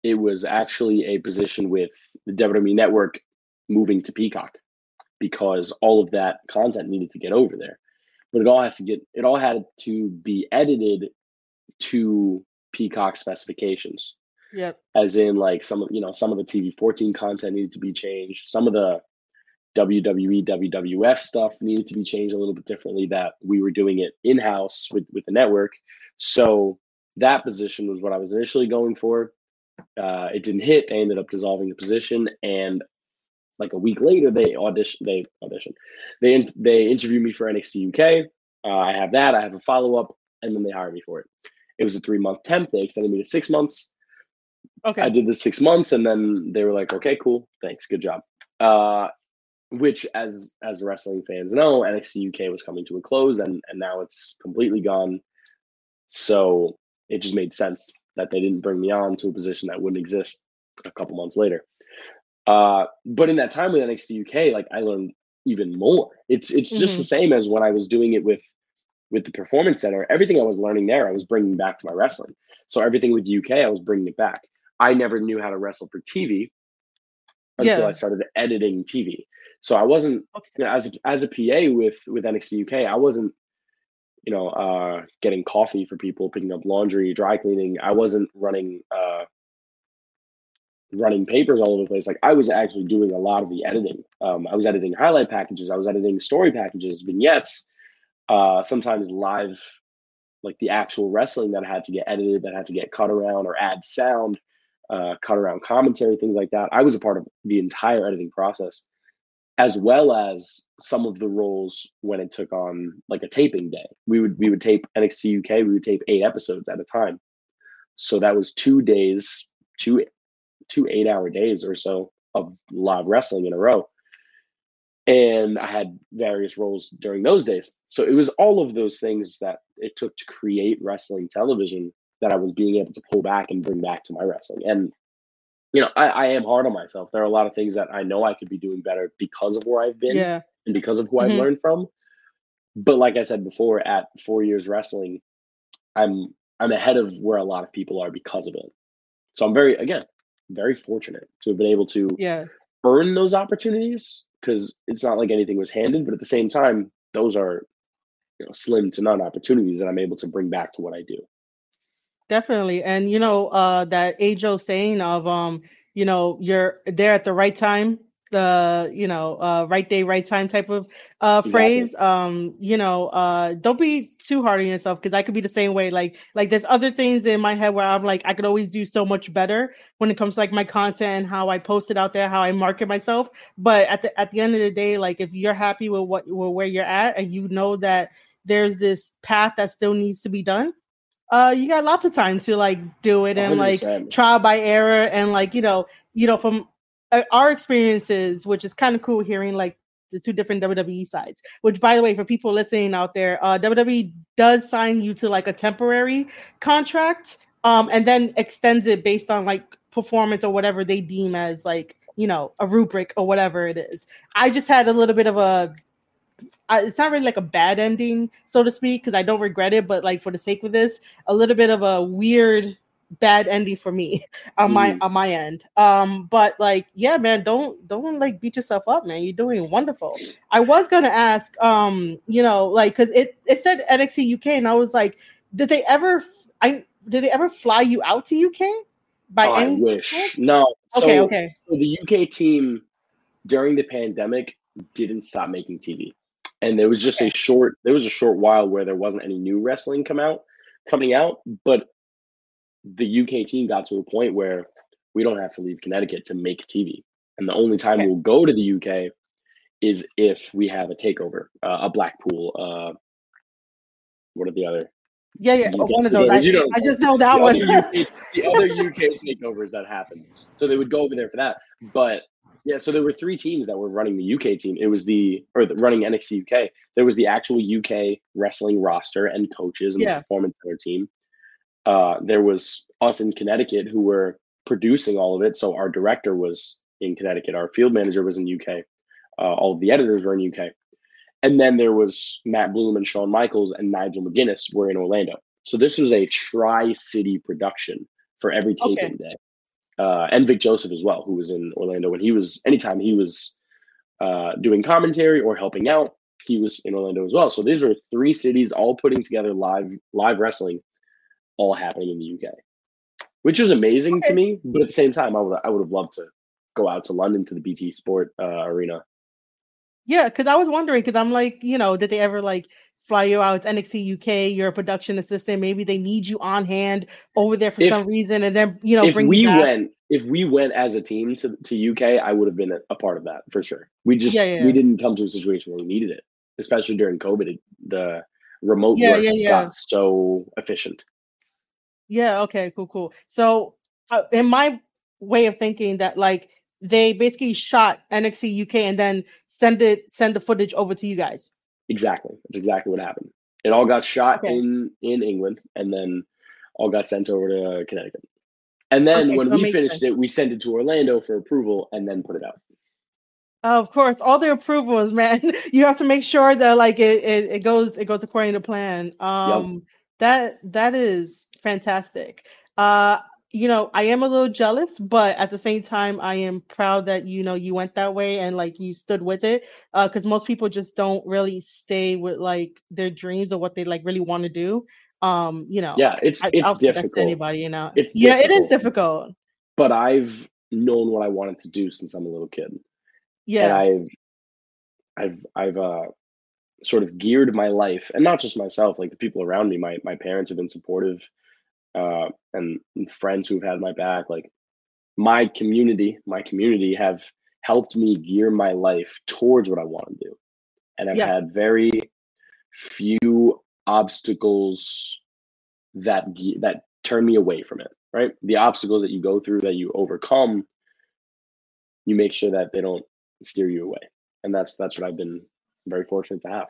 it was actually a position with the WWE Network moving to Peacock. because all of that content needed to get over there. But it all has to get it all had to be edited to Peacock specifications. Yep. As in like some of you know, some of the TV 14 content needed to be changed. Some of the WWE, WWF stuff needed to be changed a little bit differently that we were doing it in-house with, with the network. So that position was what I was initially going for. Uh, it didn't hit. They ended up dissolving the position, and like a week later, they audition. They audition. They they interview me for NXT UK. Uh, I have that. I have a follow up, and then they hire me for it. It was a three month temp. They extended me to six months. Okay. I did the six months, and then they were like, "Okay, cool, thanks, good job." Uh, which, as as wrestling fans know, NXT UK was coming to a close, and and now it's completely gone. So it just made sense that they didn't bring me on to a position that wouldn't exist a couple months later. Uh, but in that time with NXT UK, like I learned even more. It's it's mm-hmm. just the same as when I was doing it with with the performance center. Everything I was learning there, I was bringing back to my wrestling. So everything with UK, I was bringing it back. I never knew how to wrestle for TV until yeah. I started editing TV. So I wasn't okay. you know, as a, as a PA with with NXT UK, I wasn't you know uh, getting coffee for people, picking up laundry, dry cleaning. I wasn't running uh, running papers all over the place. Like I was actually doing a lot of the editing. Um, I was editing highlight packages. I was editing story packages, vignettes. Uh, sometimes live, like the actual wrestling that had to get edited, that had to get cut around or add sound uh, cut around commentary, things like that. I was a part of the entire editing process, as well as some of the roles when it took on like a taping day. We would we would tape NXT UK. We would tape eight episodes at a time, so that was two days, two two eight hour days or so of live wrestling in a row. And I had various roles during those days. So it was all of those things that it took to create wrestling television that I was being able to pull back and bring back to my wrestling. And you know, I, I am hard on myself. There are a lot of things that I know I could be doing better because of where I've been yeah. and because of who mm-hmm. I've learned from. But like I said before, at four years wrestling, I'm I'm ahead of where a lot of people are because of it. So I'm very again very fortunate to have been able to yeah. earn those opportunities because it's not like anything was handed, but at the same time, those are you know slim to none opportunities that I'm able to bring back to what I do. Definitely. And you know, uh that age old saying of um, you know, you're there at the right time, the you know, uh right day, right time type of uh exactly. phrase. Um, you know, uh don't be too hard on yourself because I could be the same way. Like, like there's other things in my head where I'm like, I could always do so much better when it comes to like my content and how I post it out there, how I market myself. But at the at the end of the day, like if you're happy with what with where you're at and you know that there's this path that still needs to be done uh you got lots of time to like do it and 100%. like trial by error and like you know you know from uh, our experiences which is kind of cool hearing like the two different WWE sides. Which, by the way, for people listening out there, uh, WWE does sign you to like a temporary contract, um, and then extends it based on like performance or whatever they deem as like you know a rubric or whatever it is. I just had a little bit of a I, it's not really like a bad ending, so to speak, because I don't regret it. But like for the sake of this, a little bit of a weird bad ending for me (laughs) on my mm. on my end. Um, but like, yeah, man, don't don't like beat yourself up, man. You're doing wonderful. I was gonna ask, um, you know, like because it it said NXT UK, and I was like, did they ever? I did they ever fly you out to UK? By oh, any I wish. Chance? No. Okay. So, okay. So the UK team during the pandemic didn't stop making TV and there was just a short there was a short while where there wasn't any new wrestling come out coming out but the uk team got to a point where we don't have to leave connecticut to make tv and the only time okay. we'll go to the uk is if we have a takeover uh, a blackpool uh what are the other yeah, yeah, UK, one of those. I, you know, I, just know that the one. Other UK, the other UK (laughs) takeovers that happened, so they would go over there for that. But yeah, so there were three teams that were running the UK team. It was the or the, running NXT UK. There was the actual UK wrestling roster and coaches and yeah. the performance center team. Uh, there was us in Connecticut who were producing all of it. So our director was in Connecticut. Our field manager was in UK. Uh, all of the editors were in UK. And then there was Matt Bloom and Shawn Michaels and Nigel McGuinness were in Orlando. So this was a tri-city production for every taping okay. day uh, and Vic Joseph as well, who was in Orlando when he was anytime he was uh, doing commentary or helping out, he was in Orlando as well. So these were three cities all putting together live live wrestling, all happening in the UK, which was amazing okay. to me. But at the same time, I would I would have loved to go out to London to the BT Sport uh, Arena. Yeah, because I was wondering because I'm like, you know, did they ever like fly you out. It's NXT UK. You're a production assistant. Maybe they need you on hand over there for if, some reason, and then you know, if we went, if we went as a team to, to UK, I would have been a, a part of that for sure. We just yeah, yeah. we didn't come to a situation where we needed it, especially during COVID. The remote yeah, work yeah, got so efficient. Yeah. Okay. Cool. Cool. So, uh, in my way of thinking, that like they basically shot NXT UK and then send it send the footage over to you guys. Exactly. That's exactly what happened. It all got shot okay. in in England and then all got sent over to Connecticut. And then okay, when we finished sense. it, we sent it to Orlando for approval and then put it out. Of course, all the approvals, (laughs) man. You have to make sure that like it, it, it goes it goes according to plan. Um yep. that that is fantastic. Uh you know, I am a little jealous, but at the same time, I am proud that you know you went that way and like you stood with it. Uh, because most people just don't really stay with like their dreams or what they like really want to do. Um, you know, yeah, it's I, it's I'll difficult. To anybody, you know, it's yeah, difficult. it is difficult. But I've known what I wanted to do since I'm a little kid. Yeah, and I've I've I've uh sort of geared my life, and not just myself, like the people around me. My my parents have been supportive uh, and, friends who've had my back, like my community, my community have helped me gear my life towards what I want to do. And I've yeah. had very few obstacles that that turn me away from it, right? The obstacles that you go through that you overcome, you make sure that they don't steer you away. And that's that's what I've been very fortunate to have.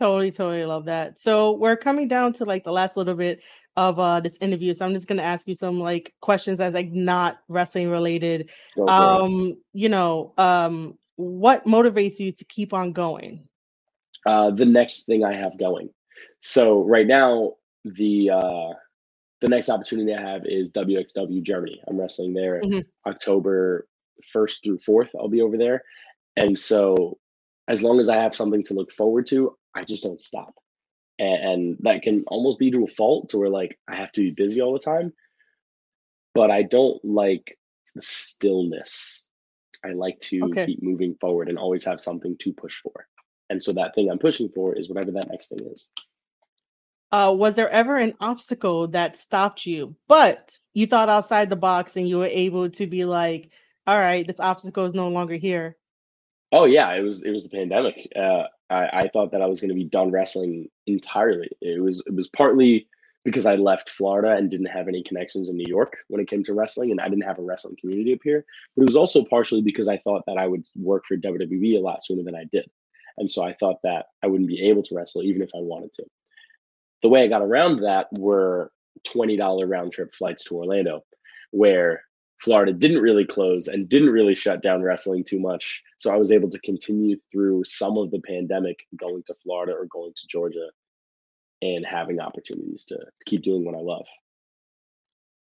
Totally, totally love that. So we're coming down to like the last little bit of uh this interview. So I'm just gonna ask you some like questions as like not wrestling related. Okay. Um, you know, um, what motivates you to keep on going? Uh the next thing I have going. So right now, the uh the next opportunity I have is WXW Germany. I'm wrestling there mm-hmm. October 1st through 4th. I'll be over there. And so as long as I have something to look forward to, I just don't stop. And, and that can almost be to a fault to where like I have to be busy all the time. But I don't like the stillness. I like to okay. keep moving forward and always have something to push for. And so that thing I'm pushing for is whatever that next thing is. Uh, was there ever an obstacle that stopped you, but you thought outside the box and you were able to be like, all right, this obstacle is no longer here? Oh yeah, it was it was the pandemic. Uh, I, I thought that I was going to be done wrestling entirely. It was it was partly because I left Florida and didn't have any connections in New York when it came to wrestling, and I didn't have a wrestling community up here. But it was also partially because I thought that I would work for WWE a lot sooner than I did, and so I thought that I wouldn't be able to wrestle even if I wanted to. The way I got around that were twenty dollar round trip flights to Orlando, where Florida didn't really close and didn't really shut down wrestling too much. So I was able to continue through some of the pandemic going to Florida or going to Georgia and having opportunities to, to keep doing what I love.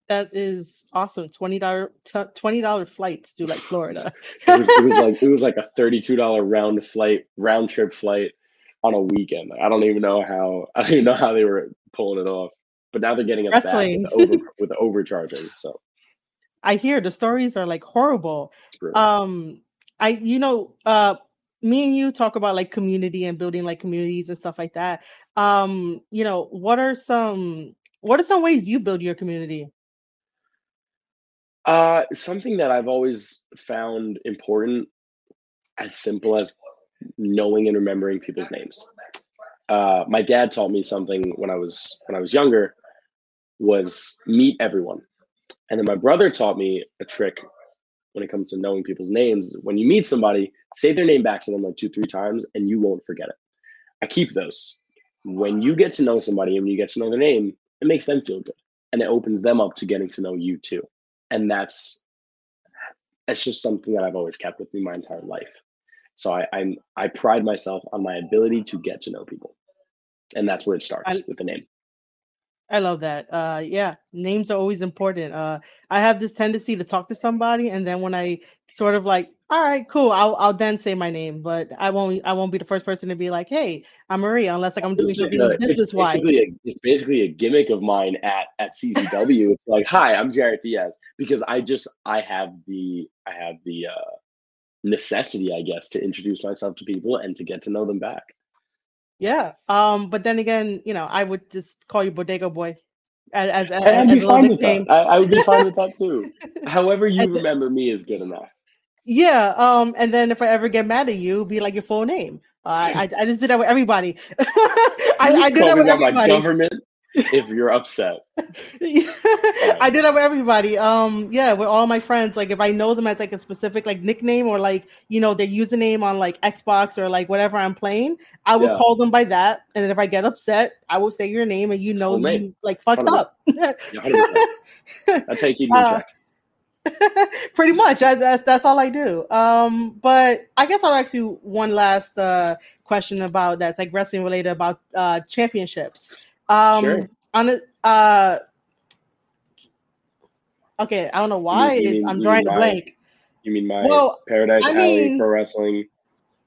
That is awesome. Twenty dollar twenty dollar flights to like Florida. it, was, it was like it was (laughs) like a thirty two dollar round flight round trip flight on a weekend. I don't even know how (laughs) I don't even know how they were pulling it off. But now they're getting us Wrestling. back with, over, (laughs) with overcharging. So I hear the stories are like horrible. Um, I you know, uh, me and you talk about like community and building like communities and stuff like that. Um, you know, what are some what are some ways you build your community? Uh, something that I've always found important, as simple as knowing and remembering people's names. Uh, my dad taught me something when I was when I was younger was meet everyone and then my brother taught me a trick when it comes to knowing people's names. When you meet somebody, say their name back to them like two, three times, and you won't forget it. I keep those. When you get to know somebody and you get to know their name, it makes them feel good. And it opens them up to getting to know you too. And that's that's just something that I've always kept with me my entire life. So I, I'm I pride myself on my ability to get to know people. And that's where it starts I, with the name. I love that. Uh, yeah, names are always important. Uh, I have this tendency to talk to somebody, and then when I sort of like All right, cool. I'll I'll then say my name, but I won't I won't be the first person to be like, "Hey, I'm Maria," unless like I'm doing something Uh, business wise. it's basically a gimmick of mine at at CZW. it's like, hi, I'm Jarett Diaz because I just I have the I have the uh, necessity, I guess, to introduce myself to people and to get to know them back. Yeah. Um. But then again, you know, I would just call you Bodega Boy, as as, as, I'd as be a fine with nickname. that. I, I would be fine with that too. (laughs) However you And then- remember me is good enough. Yeah. Um. And then if I ever get mad at you, be like your full name. Uh, (laughs) I I just did that with everybody. (laughs) I I did that with everybody. government if you're upset. (laughs) I do that with everybody. Um, yeah, with all my friends. Like if I know them as like a specific like nickname or like you know their username on like Xbox or like whatever I'm playing, I will Yeah. call them by that. And then if I get upset, I will say your name, and you know you like fucked 100%. up. (laughs) Yeah, 100%. That's how you keep in Uh. (laughs) Pretty much, I, that's that's all I do. Um, but I guess I'll ask you one last uh, question about that's like wrestling related about uh, championships. Um, Sure. On it, uh, okay, I don't know why you it- mean- I'm drawing a blank. You mean my well, Paradise I Alley mean- Pro Wrestling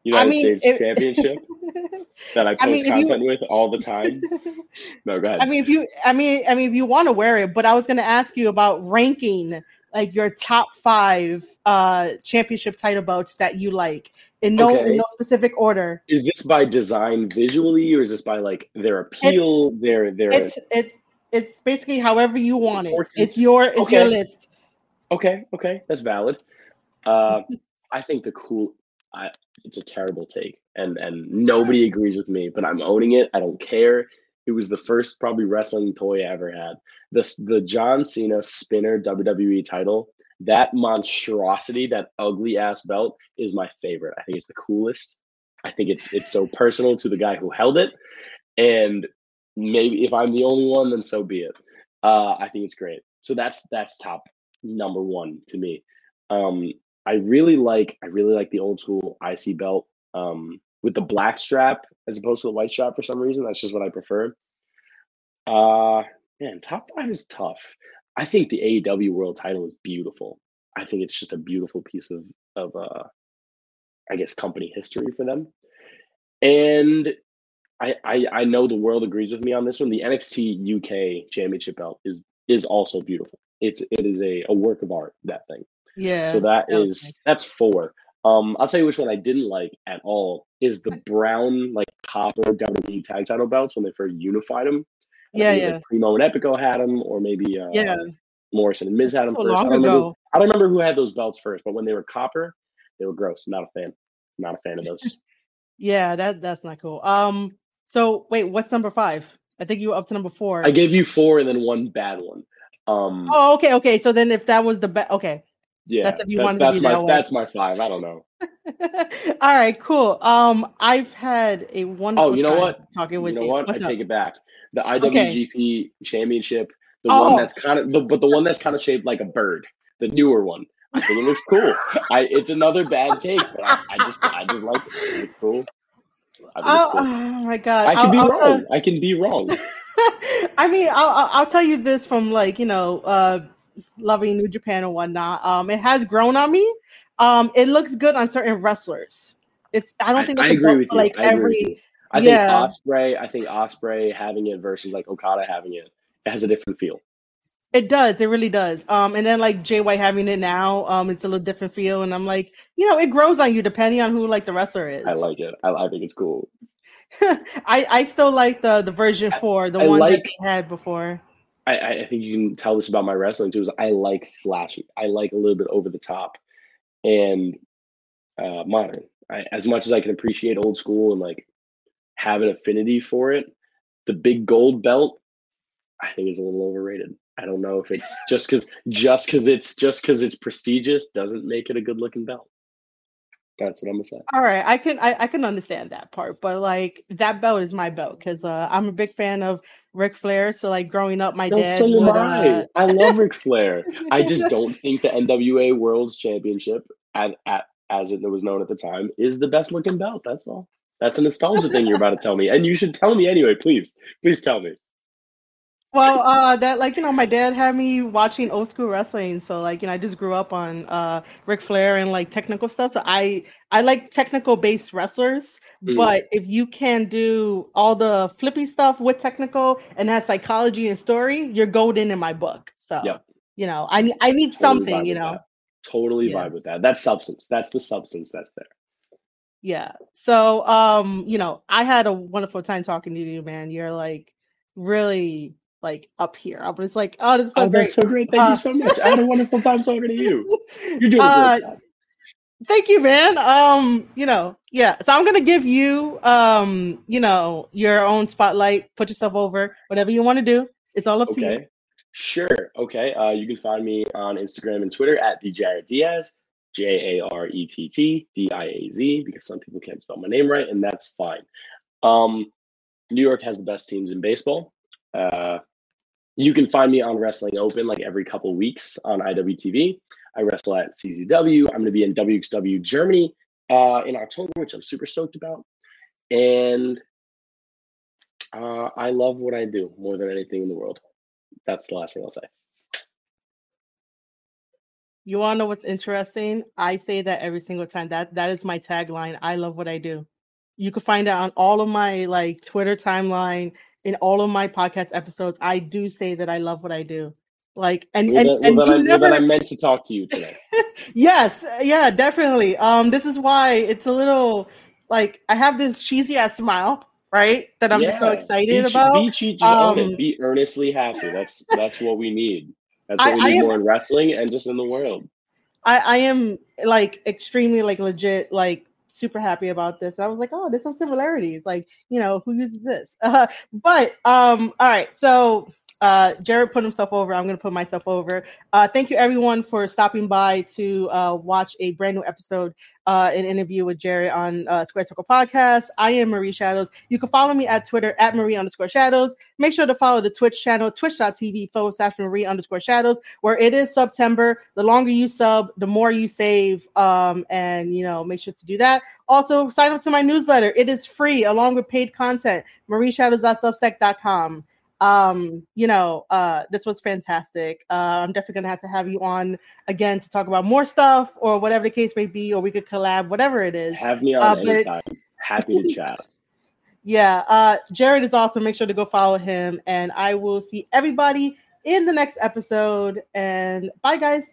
United mean, States if- Championship (laughs) that I post I mean, if you- content with all the time? (laughs) No, go ahead. I mean, if you, I mean, I mean, if you want to wear it, but I was going to ask you about ranking like your top five uh championship title belts that you like in no Okay. in no specific order. is this by design visually, or is this by like their appeal, their their? It's it it's basically however you want it. It's your it's your list. Okay, okay, that's valid. Uh, I think the cool. I, it's a terrible take, and and nobody (laughs) agrees with me, but I'm owning it. I don't care. It was the first probably wrestling toy I ever had. The the John Cena spinner WWE title. That monstrosity, that ugly ass belt, is my favorite. I think it's the coolest. I think it's it's so (laughs) personal to the guy who held it, and maybe if I'm the only one, then so be it. Uh, I think it's great. So that's that's top number one to me. Um, I really like I really like the old school IC belt um, with the black strap as opposed to the white strap for some reason. That's just what I prefer. Uh, man, top five is tough. I think the AEW World Title is beautiful. I think it's just a beautiful piece of of uh, I guess company history for them. And I, I I know the world agrees with me on this one. The NXT UK Championship belt is is also beautiful. It's it is a, a work of art. That thing. Yeah. So that that is nice. that's four. Um, I'll tell you which one I didn't like at all is the brown like copper WWE tag title belts when they first unified them. Yeah, think it was yeah. like Primo and Epico had them, or maybe uh, Yeah. Morrison and Miz had them So first. I don't, remember, ago. I don't remember who had those belts first, but when they were copper, they were gross. Not a fan. Not a fan of those. Yeah, that that's not cool. Um so wait, what's number five? I think you were up to number four. I gave you four and then one bad one. Um, oh, okay, okay. So then if that was the best okay. yeah, that's if you that's, that's be my that that's my five. I don't know. (laughs) All right, cool. Um, I've had a wonderful. Oh, you know what? Talking with You know you. what? I up? take it back. The Okay. IWGP Championship, the Oh. one that's kind of, the, but the one that's kind of shaped like a bird, the newer one. I think it looks cool. I it's another bad take, but I, I just I just like it. It's cool. I think Oh, it's cool. oh my god! I can I'll- be I'll wrong. tell- I can be wrong. (laughs) I mean, I'll, I'll tell you this from like you know, uh, loving New Japan and whatnot. Um, it has grown on me. Um, it looks good on certain wrestlers. It's I don't think I, that's I agree with you. like I every. I yeah. think Ospreay. I think Ospreay having it versus like Okada having it, it has a different feel. It does. It really does. Um, and then like Jay White having it now, um, it's a little different feel, and I'm like, you know, it grows on you depending on who like the wrestler is. I like it. I, I think it's cool. (laughs) I I still like the the version four, the I one that like- they had before. I, I I think you can tell this about my wrestling too. Is I like flashy. I like a little bit over the top, and uh, modern. I, as much as I can appreciate old school and like have an affinity for it, the big gold belt, I think is a little overrated. I don't know if it's (laughs) just because just because it's just because it's prestigious doesn't make it a good looking belt. That's what I'm gonna say. All right, I can I, I can understand that part, but like that belt is my belt because uh, I'm a big fan of Ric Flair. So like growing up, my No, dad so am. I. Uh, I love Ric Flair. I just (laughs) don't think the NWA World's Championship, at, at as it was known at the time, is the best looking belt. That's all. That's a nostalgia thing you're about to tell me, and you should tell me anyway. Please, please tell me. well, uh, that like you know, my dad had me watching old school wrestling, so like you know, I just grew up on uh Ric Flair and like technical stuff. So I I like technical based wrestlers, mm. but if you can do all the flippy stuff with technical and has psychology and story, you're golden in my book. So yep. you know, I I need totally something, you know. That. Totally yeah. vibe with that. That's substance. That's the substance that's there. Yeah. So um, you know, I had a wonderful time talking to you, man. You're like really like up here. I was like, oh, this is so oh, great. That's so great. Thank uh, you so much. I had a wonderful time talking to you. (laughs) You're doing uh, great Thank you, man. Um, you know, yeah. So I'm gonna give you um, you know, your own spotlight, put yourself over, whatever you want to do. It's all up okay. to you. Sure. Okay. Uh, you can find me on Instagram and Twitter at the Jarett Diaz, J A R E T T D I A Z, because some people can't spell my name right, and that's fine. Um, New York has the best teams in baseball. Uh, you can find me on Wrestling Open like every couple weeks on IWTV. I wrestle at CZW. I'm going to be in WXW Germany uh, in October, which I'm super stoked about. And uh, I love what I do more than anything in the world. That's the last thing I'll say. You want to know what's interesting? I say that every single time. That that is my tagline. I love what I do. You can find it on all of my like Twitter timeline in all of my podcast episodes, I do say that I love what I do. Like and well, and, well, and then, I, never... well, I meant to talk to you today. (laughs) yes, yeah, definitely. Um, this is why it's a little like I have this cheesy ass smile, right? That I'm yeah. just so excited be, about. Be cheesy, um. Be earnestly happy. That's that's what we need. That's what I, we need am, more in wrestling and just in the world. I, I am like extremely like legit like super happy about this. I was like, oh, there's some similarities. Like, you know, who uses this? Uh, (laughs) but um, all right, so uh, Jarett put himself over. I'm going to put myself over. Uh, thank you, everyone, for stopping by to uh, watch a brand new episode, uh, an interview with Jarett on uh, Square Circle Podcast. I am Marie Shadows. You can follow me at Twitter at Marie underscore Shadows. Make sure to follow the Twitch channel, twitch.tv forward slash Marie underscore Shadows, where it is September. The longer you sub, the more you save. Um, and, you know, make sure to do that. Also, sign up to my newsletter. It is free along with paid content. MarieShadows.substack.com um, you know, uh, this was fantastic. Uh, I'm definitely gonna have to have you on again to talk about more stuff or whatever the case may be, or we could collab, whatever it is. Have me on uh, anytime. But... Happy to chat. (laughs) Yeah, uh, Jarett is awesome. Make sure to go follow him, and I will see everybody in the next episode. And bye, guys.